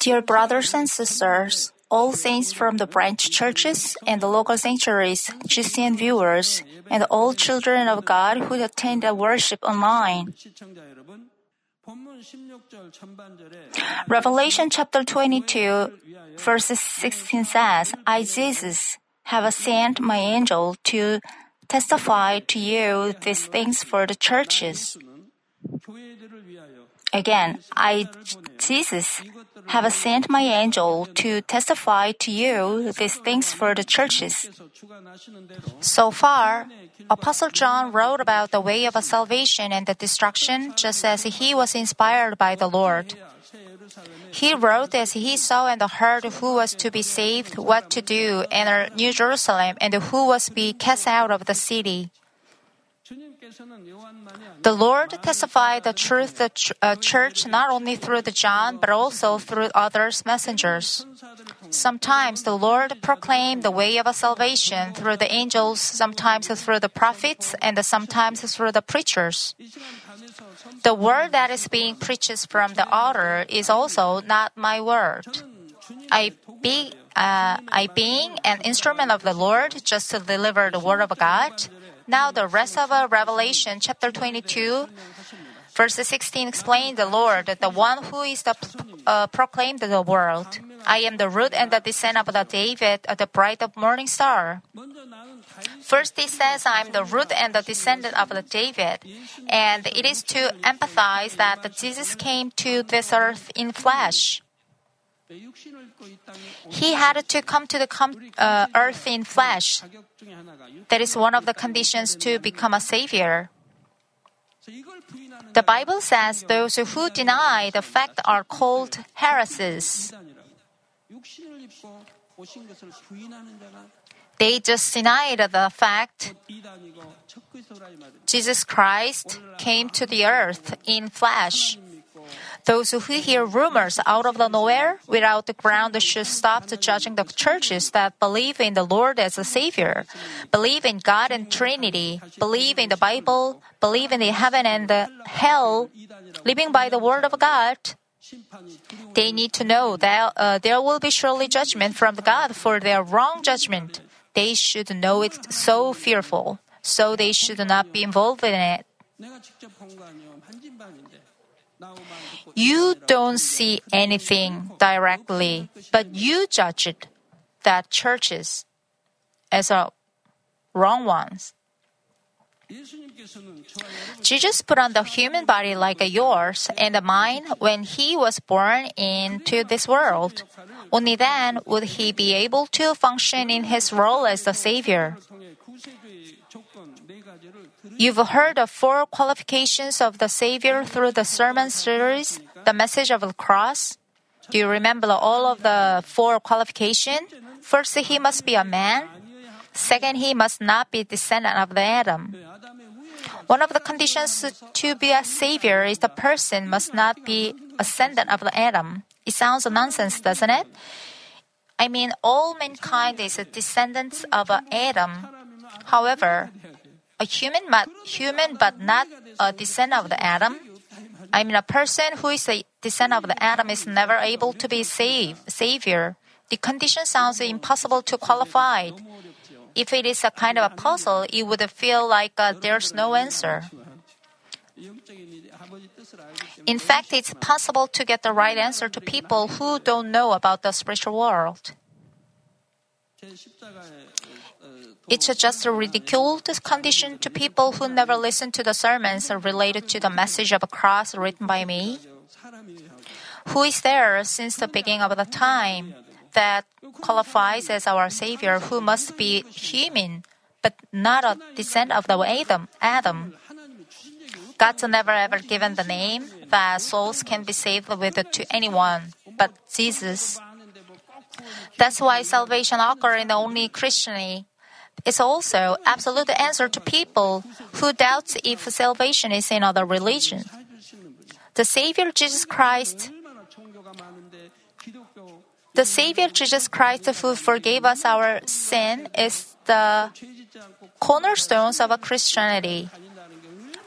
Dear brothers and sisters, all saints from the branch churches and the local sanctuaries, GCN viewers, and all children of God who attend the worship online. Revelation chapter 22, verse 16 says, I, Jesus, have sent my angel to testify to you these things for the churches. Again, I, Jesus, have sent my angel to testify to you these things for the churches. So far, Apostle John wrote about the way of salvation and the destruction just as he was inspired by the Lord. He wrote as he saw and heard who was to be saved, what to do, enter New Jerusalem, and who was to be cast out of the city. The Lord testified the truth the uh, church not only through the John but also through others messengers. Sometimes the Lord proclaimed the way of salvation through the angels, sometimes through the prophets, and sometimes through the preachers. The word that is being preached from the altar is also not my word. I be uh, I being an instrument of the Lord just to deliver the word of God. Now the rest of uh, Revelation chapter 22 verse 16 explains the Lord, the one who is the uh, proclaimed the world. I am the root and the descendant of the David, uh, the bright of morning star. First, he says, I am the root and the descendant of the David. And it is to emphasize that Jesus came to this earth in flesh. He had to come to the com- uh, earth in flesh. That is one of the conditions to become a savior. The Bible says those who deny the fact are called heresies. They just denied the fact Jesus Christ came to the earth in flesh. Those who hear rumors out of the nowhere without the ground should stop judging the churches that believe in the Lord as a Savior, believe in God and Trinity, believe in the Bible, believe in the heaven and the hell, living by the Word of God. They need to know that uh, there will be surely judgment from God for their wrong judgment. They should know it so fearful, so they should not be involved in it. You don't see anything directly, but you judge it, that churches as a wrong ones. Jesus put on the human body like yours and mine when he was born into this world. Only then would he be able to function in his role as the Savior. You've heard the four qualifications of the Savior through the sermon series, the message of the cross. Do you remember all of the four qualifications? First, he must be a man. Second, he must not be descendant of Adam. One of the conditions to be a savior is the person must not be ascendant of Adam. It sounds nonsense, doesn't it? I mean, all mankind is a descendant of Adam. However, a human, but, human but not a descendant of the Adam. I mean, a person who is a descendant of the Adam is never able to be saved, savior. The condition sounds impossible to qualify. If it is a kind of a puzzle, it would feel like uh, there's no answer. In fact, it's possible to get the right answer to people who don't know about the spiritual world. It's just a ridiculed condition to people who never listen to the sermons related to the message of a cross written by me. Who is there since the beginning of the time that qualifies as our Savior who must be human, but not a descendant of the Adam? Adam. God's never ever given the name that souls can be saved with to anyone but Jesus. That's why salvation occurs in only Christianity. It's also absolute answer to people who doubt if salvation is in other religion. The Savior Jesus Christ the Savior Jesus Christ who forgave us our sin is the cornerstones of a Christianity.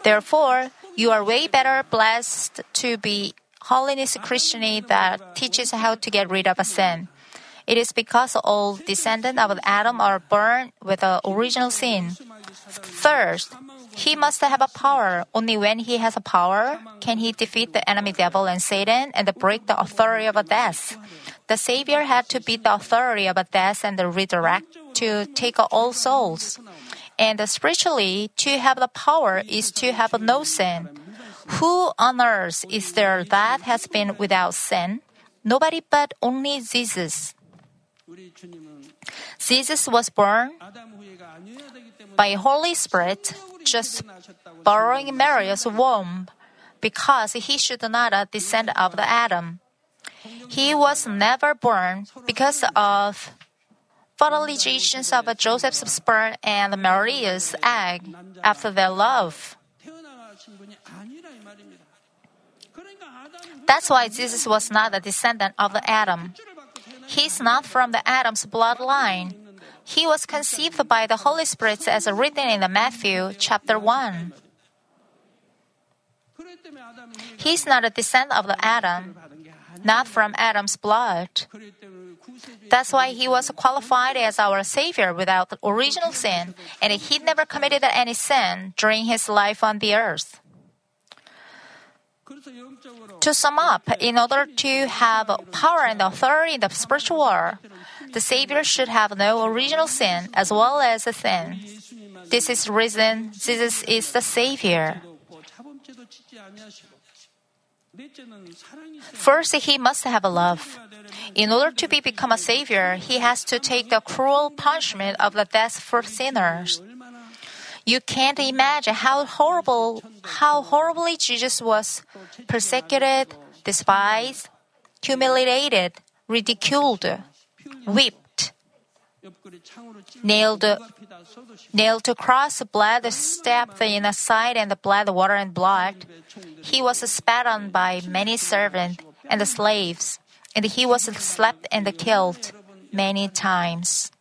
Therefore, you are way better blessed to be holiness Christianity that teaches how to get rid of a sin. It is because all descendants of Adam are born with the original sin. First, he must have a power. Only when he has a power can he defeat the enemy devil and Satan and break the authority of death. The Savior had to beat the authority of death and redirect to take all souls. And spiritually, to have the power is to have no sin. Who on earth is there that has been without sin? Nobody but only Jesus. Jesus was born by Holy Spirit, just borrowing Mary's womb, because he should not descend of the Adam. He was never born because of fertilizations of Joseph's sperm and Maria's egg after their love. That's why Jesus was not a descendant of the Adam. He's not from the Adam's bloodline. He was conceived by the Holy Spirit as written in Matthew chapter 1. He's not a descendant of Adam, not from Adam's blood. That's why he was qualified as our Savior without original sin, and he never committed any sin during his life on the earth. To sum up, in order to have power and authority in the spiritual world, the Savior should have no original sin as well as a sin. This is reason Jesus is the Savior. First, he must have a love. In order to be become a savior, he has to take the cruel punishment of the death for sinners. You can't imagine how horrible, how horribly Jesus was persecuted, despised, humiliated, ridiculed, whipped, nailed, nailed to cross, blood stabbed in the side, and the blood, water, and blood. He was spat on by many servants and slaves, and he was slapped and killed many times.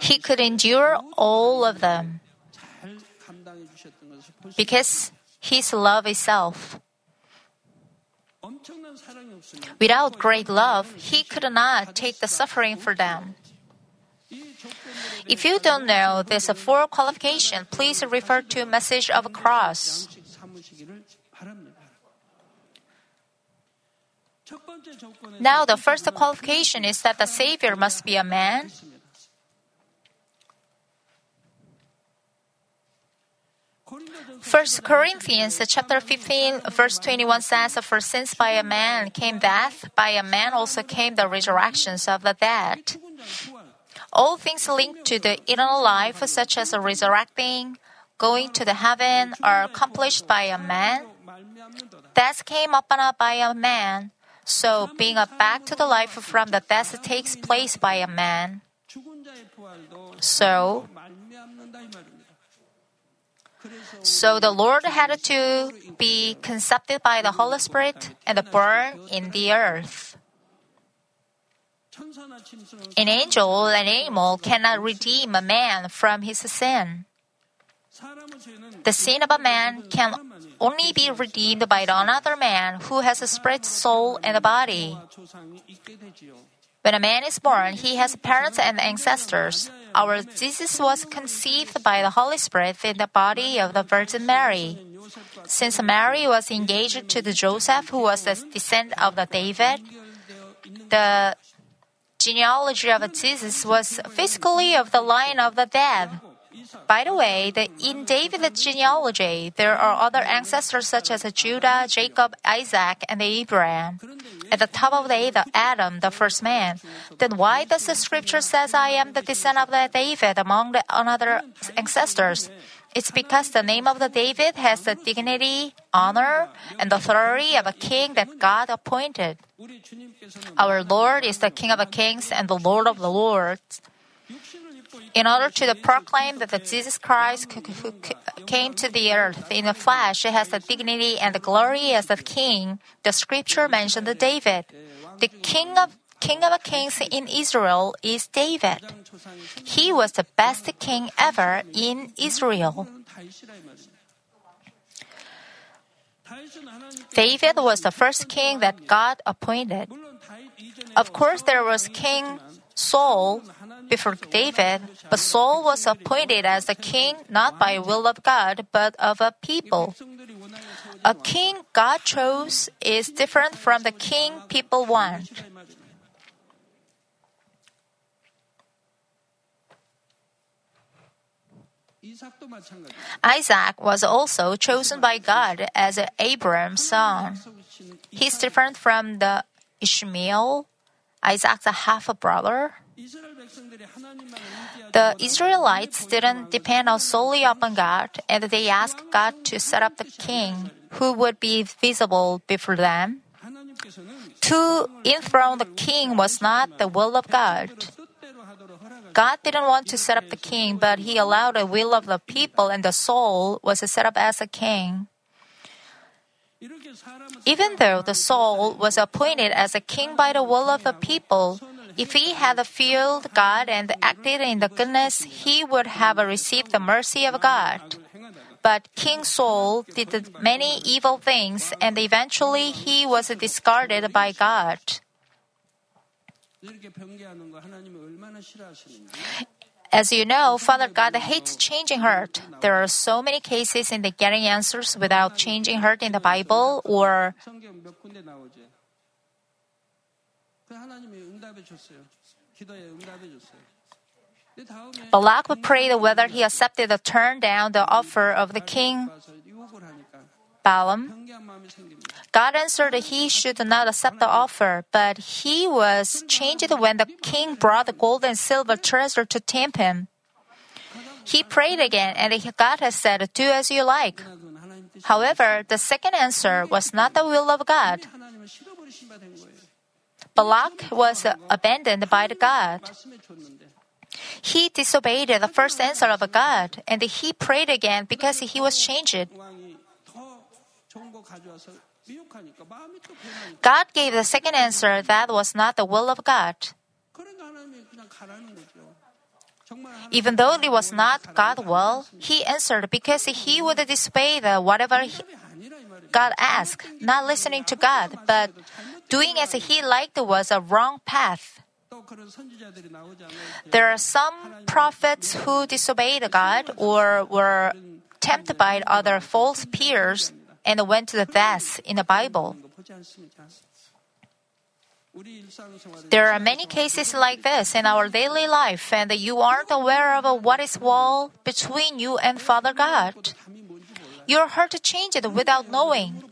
He could endure all of them because his love itself. Without great love, he could not take the suffering for them. If you don't know this four qualification, please refer to Message of Cross. Now, the first qualification is that the Savior must be a man. First Corinthians chapter 15 verse 21 says, For since by a man came death, by a man also came the resurrections of the dead. All things linked to the eternal life, such as resurrecting, going to the heaven, are accomplished by a man. Death came upon by a man. So being a back to the life from the death takes place by a man. So so the Lord had to be conceived by the Holy Spirit and born in the earth. An angel an animal cannot redeem a man from his sin. The sin of a man can only be redeemed by another man who has a spirit, soul, and a body. When a man is born, he has parents and ancestors. Our Jesus was conceived by the Holy Spirit in the body of the Virgin Mary. Since Mary was engaged to the Joseph, who was the descendant of the David, the genealogy of Jesus was physically of the line of the dead. By the way, the, in David's genealogy, there are other ancestors such as Judah, Jacob, Isaac, and Abraham. At the top of the Adam, the first man. Then why does the scripture says I am the descendant of David among the other ancestors? It's because the name of the David has the dignity, honor, and authority of a king that God appointed. Our Lord is the King of the kings and the Lord of the lords. In order to proclaim that Jesus Christ who came to the earth in the flesh has the dignity and the glory as the king, the scripture mentioned David. The king of King of kings in Israel is David. He was the best king ever in Israel. David was the first king that God appointed. Of course, there was King Saul before David, but Saul was appointed as the king not by will of God, but of a people. A king God chose is different from the king people want. Isaac was also chosen by God as Abraham's son. He's different from the Ishmael, Isaac's half a brother. The Israelites didn't depend solely upon God, and they asked God to set up the king who would be visible before them. To enthrone the king was not the will of God. God didn't want to set up the king, but he allowed the will of the people and the Saul was set up as a king. Even though the Saul was appointed as a king by the will of the people, if he had feared God and acted in the goodness, he would have received the mercy of God. But King Saul did many evil things and eventually he was discarded by God. As you know, Father God hates changing heart. There are so many cases in the getting answers without changing heart in the Bible or Balak prayed whether he accepted to turn down the offer of the king Balaam. God answered he should not accept the offer, but he was changed when the king brought the gold and silver treasure to tempt him. He prayed again, and God has said, Do as you like. However, the second answer was not the will of God. Balak was abandoned by the God. He disobeyed the first answer of God, and he prayed again because he was changed. God gave the second answer that was not the will of God. Even though it was not God's will, he answered because he would disobey the whatever he, God asked, not listening to God, but doing as he liked was a wrong path. There are some prophets who disobeyed God or were tempted by other false peers and went to the death in the Bible. There are many cases like this in our daily life, and you aren't aware of what is wall between you and Father God. Your heart changed it without knowing.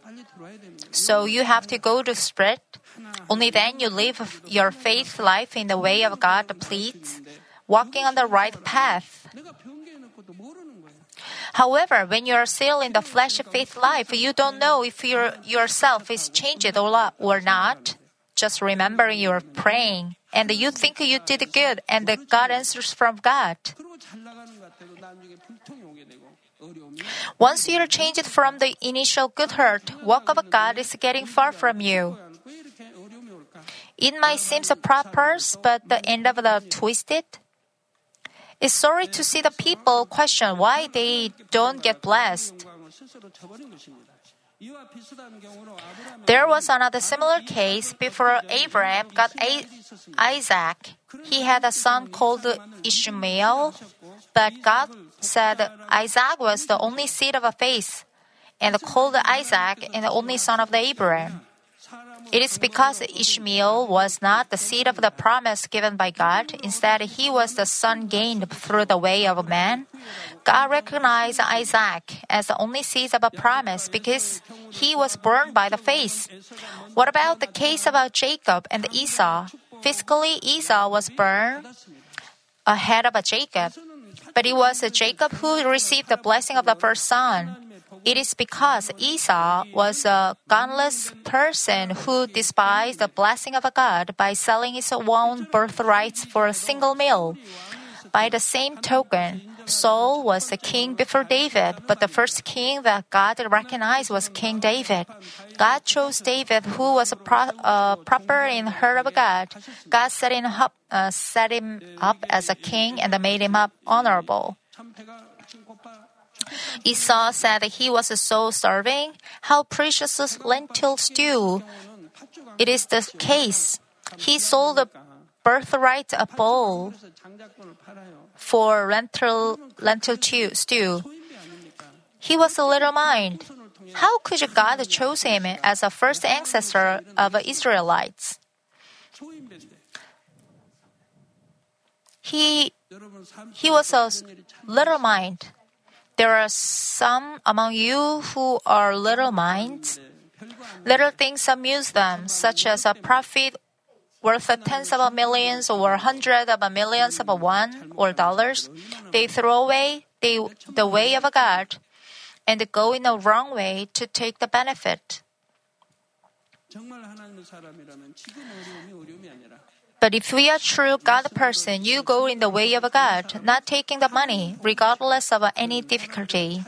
So you have to go to Spirit. Only then you live your faith life in the way of God pleads, walking on the right path. However, when you are still in the flesh of faith life, you don't know if your yourself is changed or, not. Just remember you're praying and you think you did good and God answers from God. Once you're changed from the initial good heart, walk of God is getting far from you. It might seem a proper, but the end of the twisted. It's sorry to see the people question why they don't get blessed. There was another similar case before Abraham got Isaac. He had a son called Ishmael, but God said Isaac was the only seed of a faith, and called Isaac the only son of the Abraham. It is because Ishmael was not the seed of the promise given by God. Instead, he was the son gained through the way of man. God recognized Isaac as the only seed of a promise because he was born by the faith. What about the case about Jacob and Esau? Physically, Esau was born ahead of Jacob, but it was Jacob who received the blessing of the first son. It is because Esau was a godless person who despised the blessing of God by selling his own birthrights for a single meal. By the same token, Saul was the king before David, but the first king that God recognized was King David. God chose David, who was pro- uh, proper in heart of God. God set him, up, uh, set him up as a king and made him up honorable. Esau said that he was so starving. How precious lentil stew! It is the case. He sold a birthright a bowl for lentil lentil stew. He was a little mind. How could God choose him as a first ancestor of Israelites? He he was a little mind. There are some among you who are little minds. Little things amuse them, such as a profit worth a tens of millions or hundreds of millions of a won or dollars. They throw away the, the way of God and go in the wrong way to take the benefit. But if we are true God person, you go in the way of God, not taking the money, regardless of any difficulty.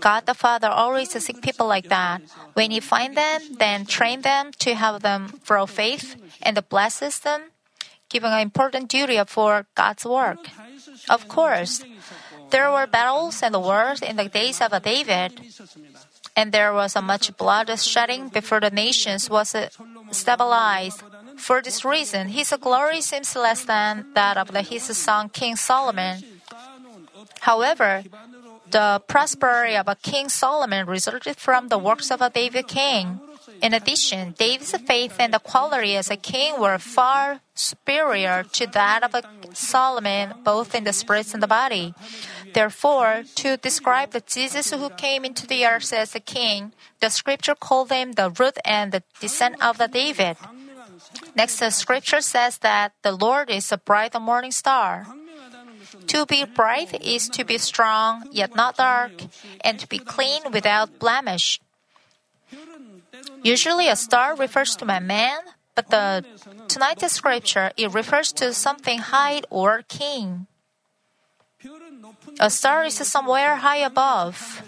God the Father always seeks people like that. When He find them, then train them to have them grow faith and blesses them, giving an important duty for God's work. Of course, there were battles and wars in the days of David, and there was much blood shedding before the nations was stabilized. For this reason, his glory seems less than that of his son King Solomon. However, the prosperity of King Solomon resulted from the works of a David king. In addition, David's faith and the quality as a king were far superior to that of Solomon, both in the spirit and the body. Therefore, to describe the Jesus who came into the earth as a king, the scripture called him the root and the descent of the David. Next, the scripture says that the Lord is a bright morning star. To be bright is to be strong, yet not dark, and to be clean without blemish. Usually, a star refers to a man, but the tonight's scripture it refers to something high or king. A star is somewhere high above.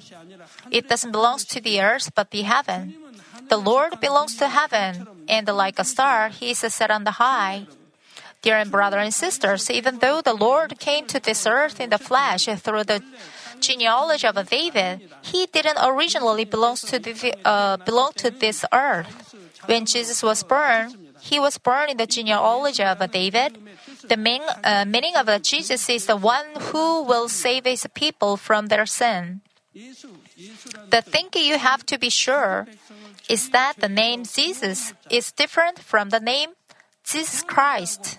It doesn't belong to the earth, but the heaven. The Lord belongs to heaven, and like a star, he is set on the high. Dear brothers and sisters, even though the Lord came to this earth in the flesh through the genealogy of David, he didn't originally belong to, the, uh, belong to this earth. When Jesus was born, he was born in the genealogy of David. The main, uh, meaning of Jesus is the one who will save his people from their sin. The thing you have to be sure is that the name Jesus is different from the name Jesus Christ.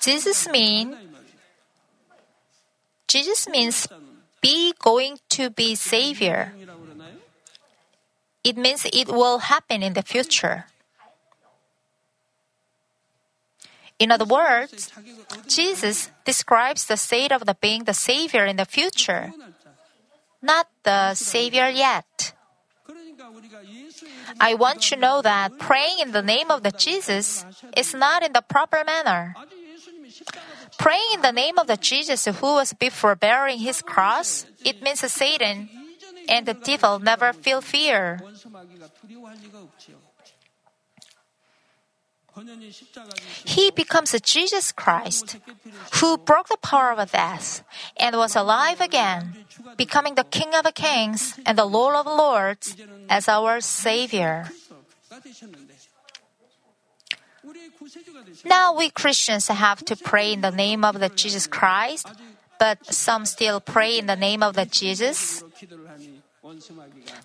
Jesus mean Jesus means be going to be savior. It means it will happen in the future. In other words, Jesus describes the state of the being the Savior in the future, not the Savior yet. I want to know that praying in the name of the Jesus is not in the proper manner. Praying in the name of the Jesus who was before bearing his cross, it means Satan and the devil never feel fear. He becomes Jesus Christ, who broke the power of death and was alive again, becoming the King of Kings and the Lord of Lords as our Savior. Now we Christians have to pray in the name of the Jesus Christ, but some still pray in the name of the Jesus.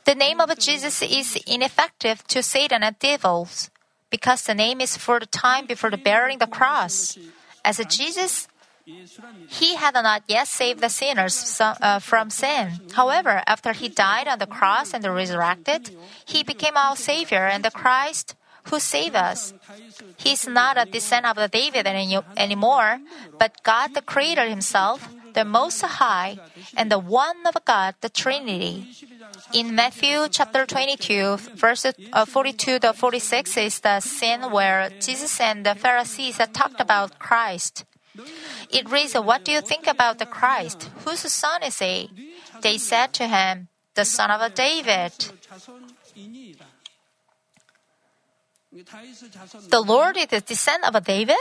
The name of Jesus is ineffective to Satan and devils because the name is for the time before the bearing the cross. As Jesus, he had not yet saved the sinners uh, from sin. However, after he died on the cross and resurrected, he became our Savior and the Christ who saved us. He is not a descendant of David any, anymore, but God the Creator Himself, the Most High, and the one of God, the Trinity. In Matthew chapter 22, verses uh, 42 to 46 is the scene where Jesus and the Pharisees talked about Christ. It reads, What do you think about the Christ? Whose son is he? They said to him, The son of David. The Lord is the descendant of David?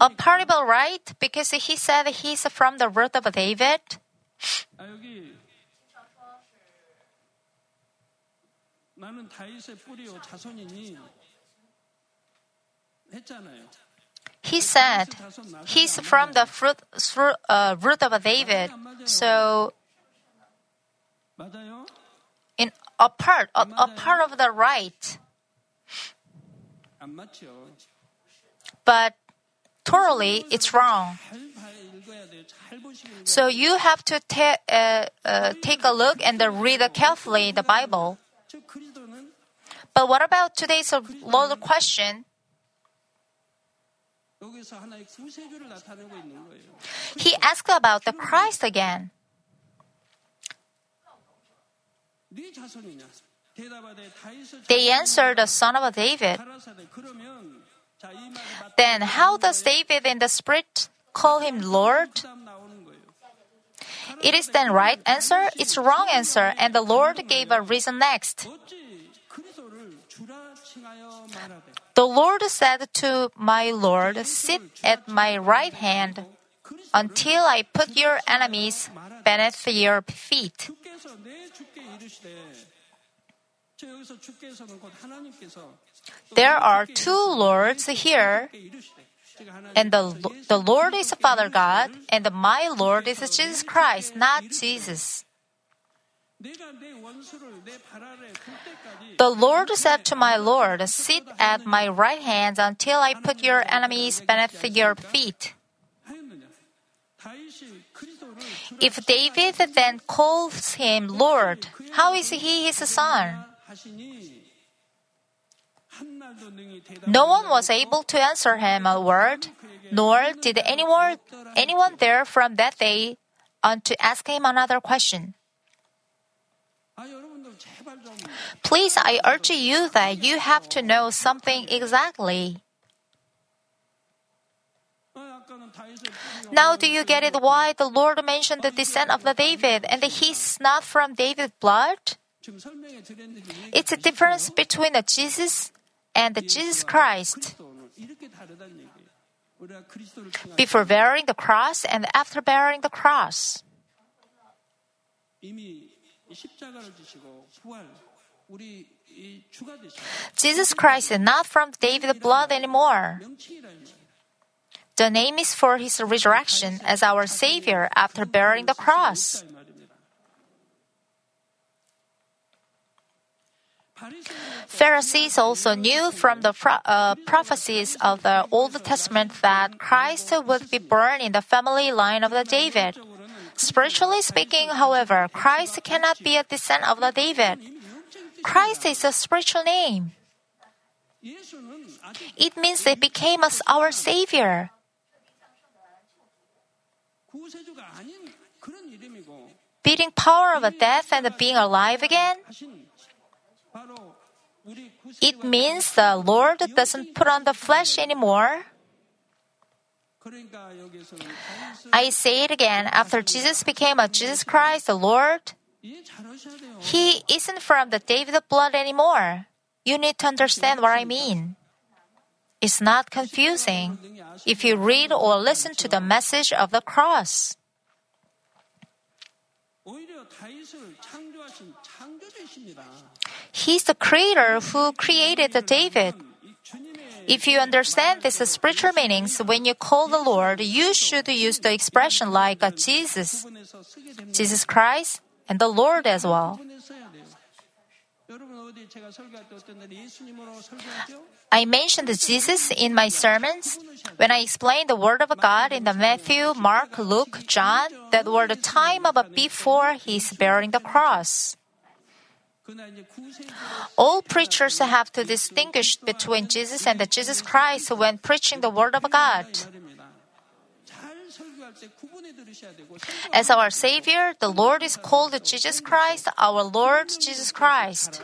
a parable, right? Because he said he's from the root of David. He said he's from the fruit, uh, root of David. So, in a part, a, a part of the right but thoroughly it's wrong. So you have to uh, uh, take a look and read carefully the Bible. But what about today's Lord question? He asked about the Christ again. They answered the son of David. Then how does David in the Spirit call him Lord? It is then right answer, it's wrong answer, and the Lord gave a reason next. The Lord said to my Lord, Sit at my right hand until I put your enemies beneath your feet. There are two Lords here, and the, the Lord is Father God, and my Lord is Jesus Christ, not Jesus. The Lord said to my Lord, Sit at my right hand until I put your enemies beneath your feet. If David then calls him Lord, how is he his son? No one was able to answer him a word, nor did anyone, anyone there from that day on to ask him another question. Please, I urge you that you have to know something exactly. Now do you get it why the Lord mentioned the descent of the David and that he's not from David's blood? It's a difference between the Jesus and the Jesus Christ. Before bearing the cross and after bearing the cross. Jesus Christ is not from David's blood anymore. The name is for his resurrection as our Savior after bearing the cross. Pharisees also knew from the pro- uh, prophecies of the Old Testament that Christ would be born in the family line of the David. Spiritually speaking, however, Christ cannot be a descendant of the David. Christ is a spiritual name. It means he became us our Savior. Beating power of death and being alive again? It means the Lord doesn't put on the flesh anymore. I say it again after Jesus became a Jesus Christ, the Lord, he isn't from the David blood anymore. You need to understand what I mean. It's not confusing if you read or listen to the message of the cross. He's the creator who created the David. If you understand this spiritual meanings, when you call the Lord, you should use the expression like Jesus, Jesus Christ, and the Lord as well. I mentioned Jesus in my sermons when I explained the Word of God in the Matthew, Mark, Luke, John that were the time of before his bearing the cross. All preachers have to distinguish between Jesus and Jesus Christ when preaching the Word of God. As our Savior, the Lord is called Jesus Christ, our Lord Jesus Christ.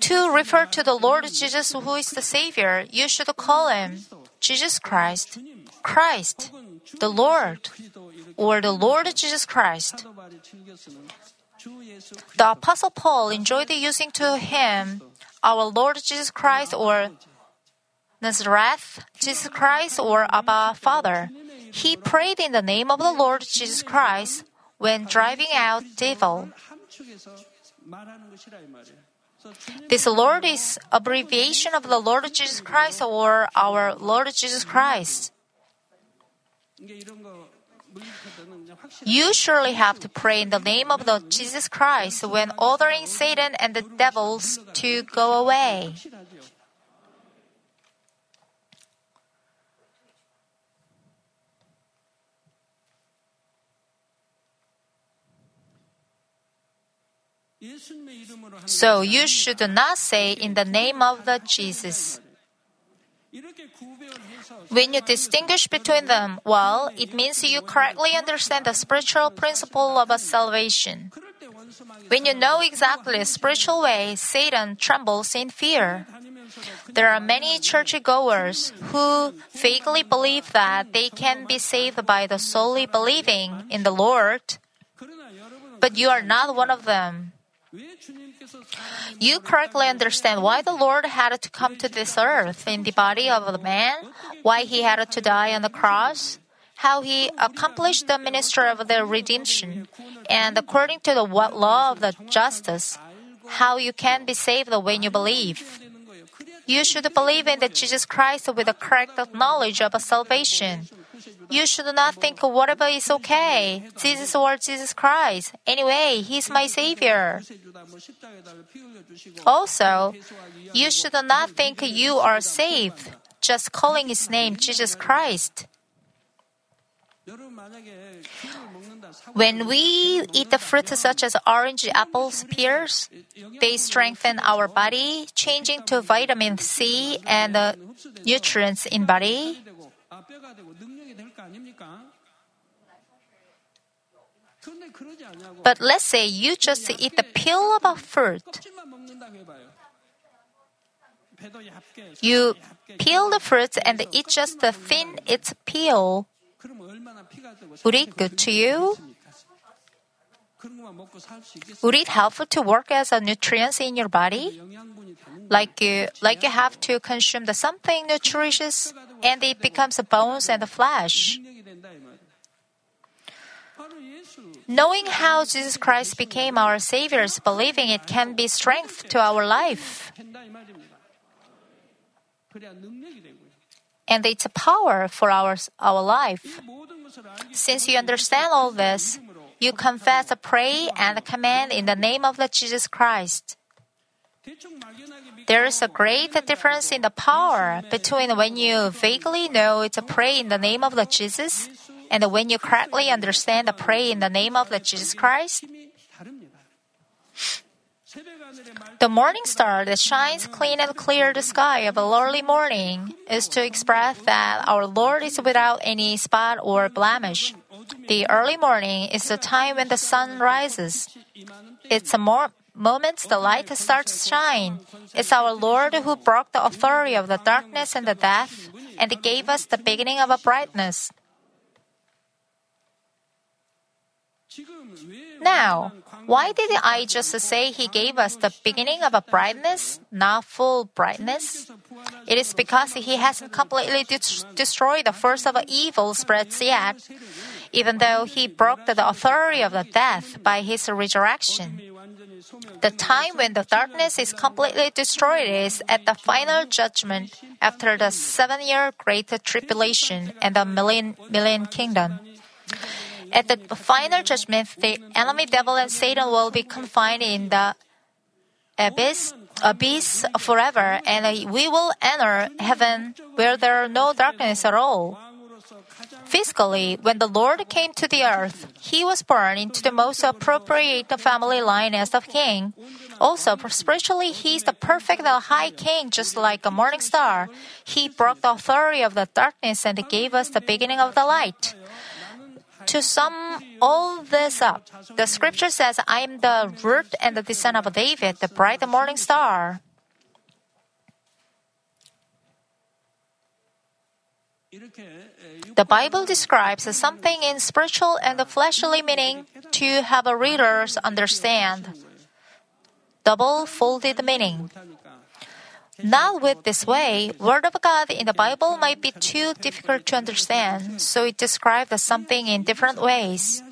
To refer to the Lord Jesus, who is the Savior, you should call him Jesus Christ, Christ, the Lord, or the Lord Jesus Christ. The Apostle Paul enjoyed using to him our Lord Jesus Christ or Nazareth, Jesus Christ or Abba Father. He prayed in the name of the Lord Jesus Christ when driving out devil. This Lord is abbreviation of the Lord Jesus Christ or our Lord Jesus Christ. You surely have to pray in the name of the Jesus Christ when ordering Satan and the devils to go away. So you should not say in the name of the Jesus. When you distinguish between them, well, it means you correctly understand the spiritual principle of salvation. When you know exactly the spiritual way, Satan trembles in fear. There are many churchgoers who vaguely believe that they can be saved by the solely believing in the Lord, but you are not one of them. You correctly understand why the Lord had to come to this earth in the body of a man, why he had to die on the cross, how he accomplished the ministry of the redemption, and according to the law of the justice, how you can be saved when you believe. You should believe in the Jesus Christ with the correct knowledge of salvation. You should not think whatever is okay. Jesus or Jesus Christ. Anyway, He's my Savior. Also, you should not think you are saved just calling His name Jesus Christ. When we eat the fruits such as orange, apples, pears, they strengthen our body, changing to vitamin C and nutrients in body. But let's say you just eat the peel of a fruit. You peel the fruit and eat just the thin its peel. Would it good to you? Would it help to work as a nutrient in your body? Like you, like you have to consume the something nutritious and it becomes the bones and the flesh. Knowing how Jesus Christ became our Savior, believing it can be strength to our life. And it's a power for our, our life. Since you understand all this, you confess, pray, and command in the name of the Jesus Christ. There is a great difference in the power between when you vaguely know to pray in the name of the Jesus and when you correctly understand the pray in the name of the Jesus Christ. The morning star that shines clean and clear the sky of a early morning is to express that our Lord is without any spot or blemish. The early morning is the time when the sun rises. It's a more moment the light starts shine. It's our Lord who broke the authority of the darkness and the death and gave us the beginning of a brightness. Now, why did I just say he gave us the beginning of a brightness, not full brightness? It is because he hasn't completely de- destroyed the force of evil spreads yet, even though he broke the authority of the death by his resurrection. The time when the darkness is completely destroyed is at the final judgment after the seven year great tribulation and the millennium, millennium kingdom. At the final judgment, the enemy devil and Satan will be confined in the abyss, abyss forever, and we will enter heaven where there are no darkness at all. Physically, when the Lord came to the earth, he was born into the most appropriate family line as the king. Also, spiritually, he is the perfect high king, just like a morning star. He broke the authority of the darkness and gave us the beginning of the light. To sum all this up, the scripture says, I am the root and the descent of David, the bright morning star. The Bible describes something in spiritual and the fleshly meaning to have a readers understand. Double folded meaning. Not with this way, word of God in the Bible might be too difficult to understand, so it describes something in different ways.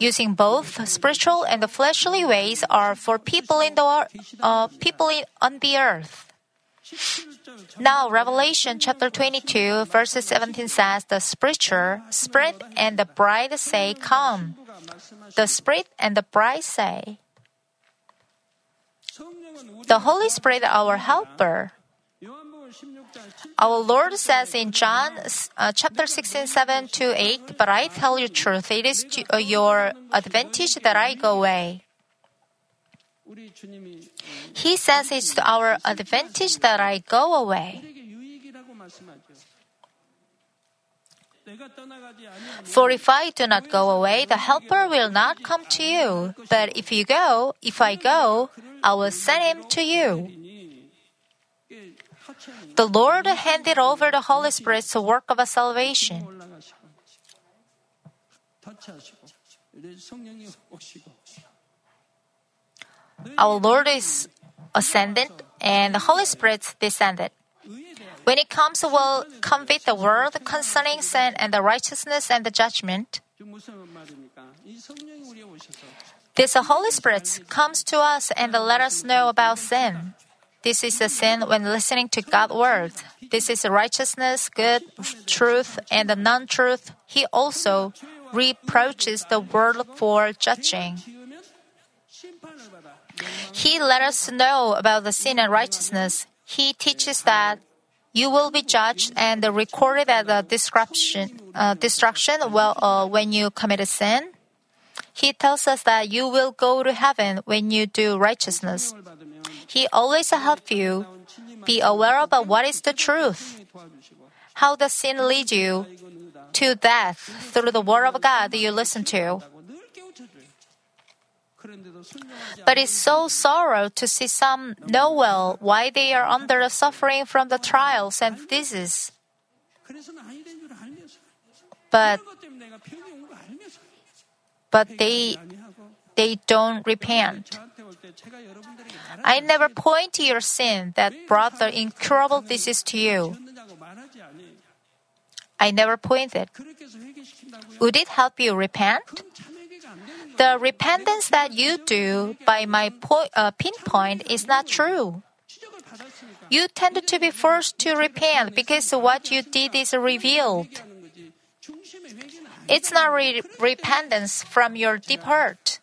Using both spiritual and fleshly ways are for people in the uh, people in, on the earth. Now, Revelation chapter 22, verses 17 says, The spiritual, spirit and the bride say, Come. The spirit and the bride say, The Holy Spirit, our helper. Our Lord says in John uh, chapter 16, 7 to 8, But I tell you truth, it is to uh, your advantage that I go away. He says it's to our advantage that I go away. For if I do not go away, the Helper will not come to you. But if you go, if I go, I will send him to you. The Lord handed over the Holy Spirit's work of salvation our Lord is ascended and the Holy Spirit descended. When it comes to will convict the world concerning sin and the righteousness and the judgment, this Holy Spirit comes to us and let us know about sin. This is a sin when listening to God's word. This is righteousness, good, truth, and the non truth. He also reproaches the world for judging. He let us know about the sin and righteousness. He teaches that you will be judged and recorded at the destruction, uh, destruction well, uh, when you commit a sin. He tells us that you will go to heaven when you do righteousness. He always helps you be aware about what is the truth, how does sin lead you to death through the word of God that you listen to. But it's so sorrow to see some know well why they are under the suffering from the trials and diseases. But but they they don't repent. I never point to your sin that brought the incurable disease to you. I never pointed. Would it help you repent? The repentance that you do by my po- uh, pinpoint is not true. You tend to be forced to repent because what you did is revealed. It's not re- repentance from your deep heart.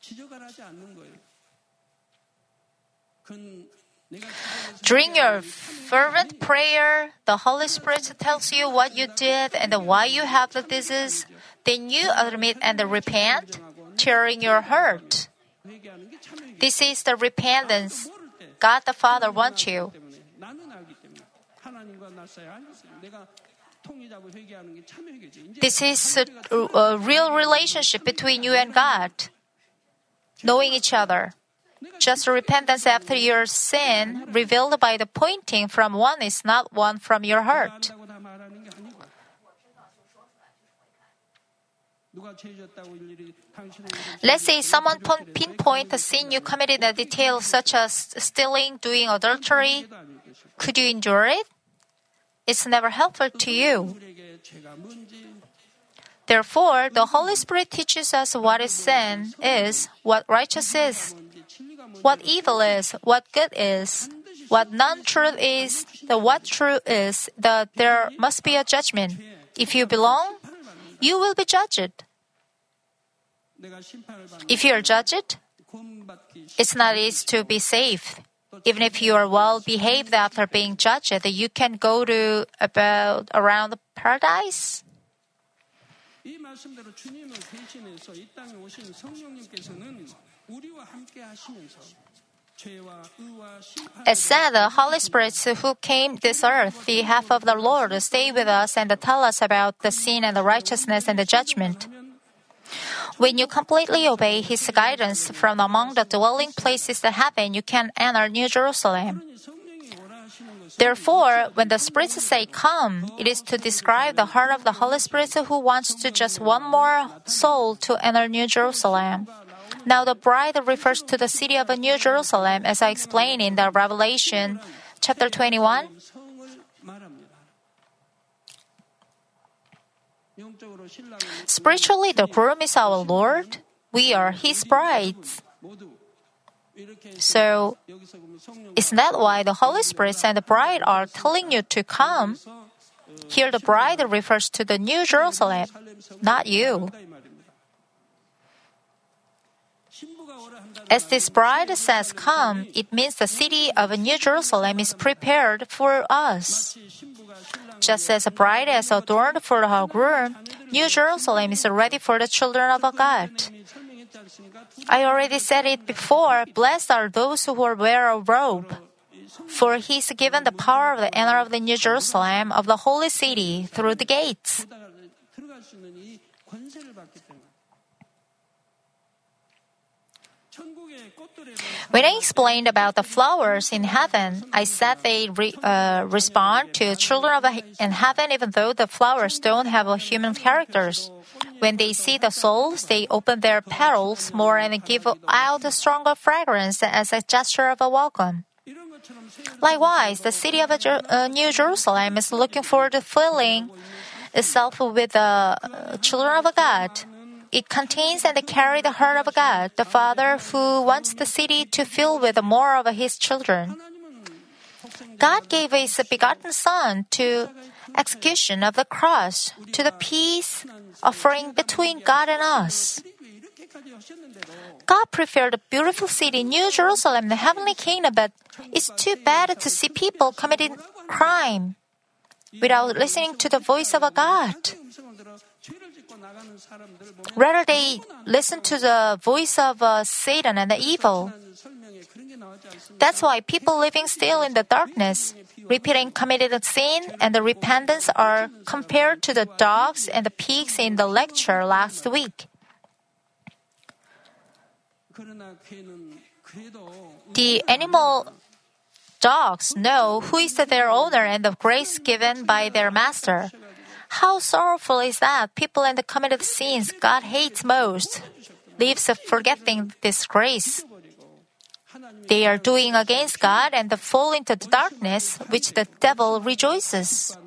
During your fervent prayer, the Holy Spirit tells you what you did and why you have the disease. Then you admit and repent tearing your heart. This is the repentance God the Father wants you. This is a, a real relationship between you and God, knowing each other. Just repentance after your sin revealed by the pointing from one is not one from your heart. Let's say someone pinpoint a sin you committed in a detail such as stealing, doing adultery. Could you endure it? It's never helpful to you. Therefore, the Holy Spirit teaches us what is sin is, what righteous is, what evil is, what good is, what non-truth is, the what true is, that there must be a judgment. If you belong you will be judged. If you are judged, it's not easy to be safe. Even if you are well behaved after being judged, you can go to about around paradise. It said the Holy Spirit who came this earth, the half of the Lord, stay with us and tell us about the sin and the righteousness and the judgment. When you completely obey His guidance from among the dwelling places of heaven, you can enter New Jerusalem. Therefore, when the spirits say come, it is to describe the heart of the Holy Spirit who wants to just one more soul to enter New Jerusalem. Now, the bride refers to the city of New Jerusalem, as I explained in the Revelation chapter 21. Spiritually, the groom is our Lord. We are His brides. So, isn't that why the Holy Spirit and the bride are telling you to come? Here, the bride refers to the New Jerusalem, not you. As this bride says, Come, it means the city of New Jerusalem is prepared for us. Just as a bride is adorned for her groom, New Jerusalem is ready for the children of God. I already said it before blessed are those who wear a robe. For he is given the power of the enter of the New Jerusalem of the holy city through the gates. When I explained about the flowers in heaven, I said they re, uh, respond to children of in heaven even though the flowers don't have human characters. When they see the souls, they open their petals more and give out a stronger fragrance as a gesture of a welcome. Likewise, the city of uh, New Jerusalem is looking forward to filling itself with the uh, children of God. It contains and carries the heart of God, the Father who wants the city to fill with more of His children. God gave His begotten Son to execution of the cross, to the peace offering between God and us. God prepared a beautiful city, New Jerusalem, the heavenly kingdom, but it's too bad to see people committing crime without listening to the voice of a God. Rather, they listen to the voice of uh, Satan and the evil. That's why people living still in the darkness, repeating committed sin and the repentance are compared to the dogs and the pigs in the lecture last week. The animal dogs know who is their owner and the grace given by their master. How sorrowful is that people in the committed sins God hates most lives a forgetting this grace. They are doing against God and the fall into the darkness, which the devil rejoices.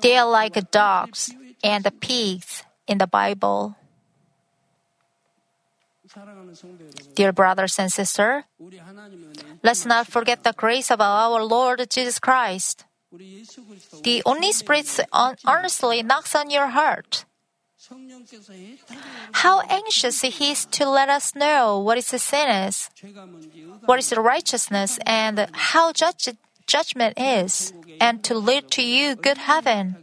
They are like dogs and pigs in the Bible. Dear brothers and sisters, let's not forget the grace of our Lord Jesus Christ. The only Spirit honestly knocks on your heart. How anxious He is to let us know what is sin is, what is righteousness, and how judge, judgment is, and to lead to you good heaven.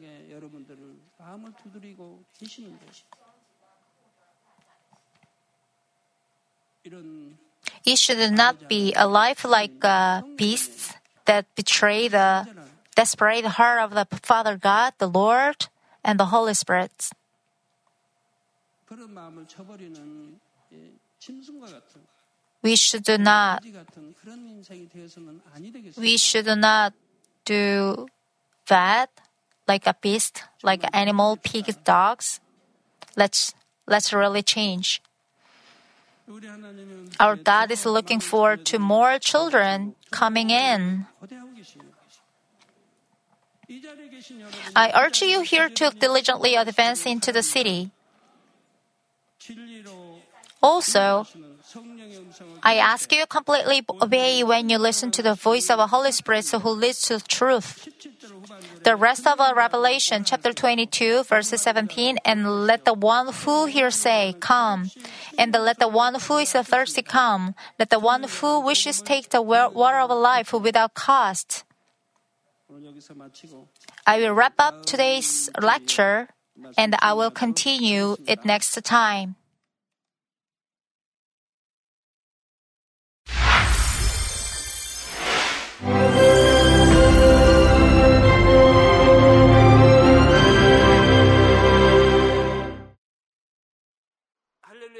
It should not be a life like uh, beasts that betray the desperate heart of the Father God, the Lord, and the Holy Spirit. We should not. We should not do that like a beast, like an animal, pigs, dogs. Let's let's really change. Our God is looking forward to more children coming in. I urge you here to diligently advance into the city. Also, I ask you completely obey when you listen to the voice of a Holy Spirit who leads to truth. The rest of Revelation chapter 22 verse 17 and let the one who hears say, come. And let the one who is thirsty come. Let the one who wishes take the water of life without cost. I will wrap up today's lecture and I will continue it next time.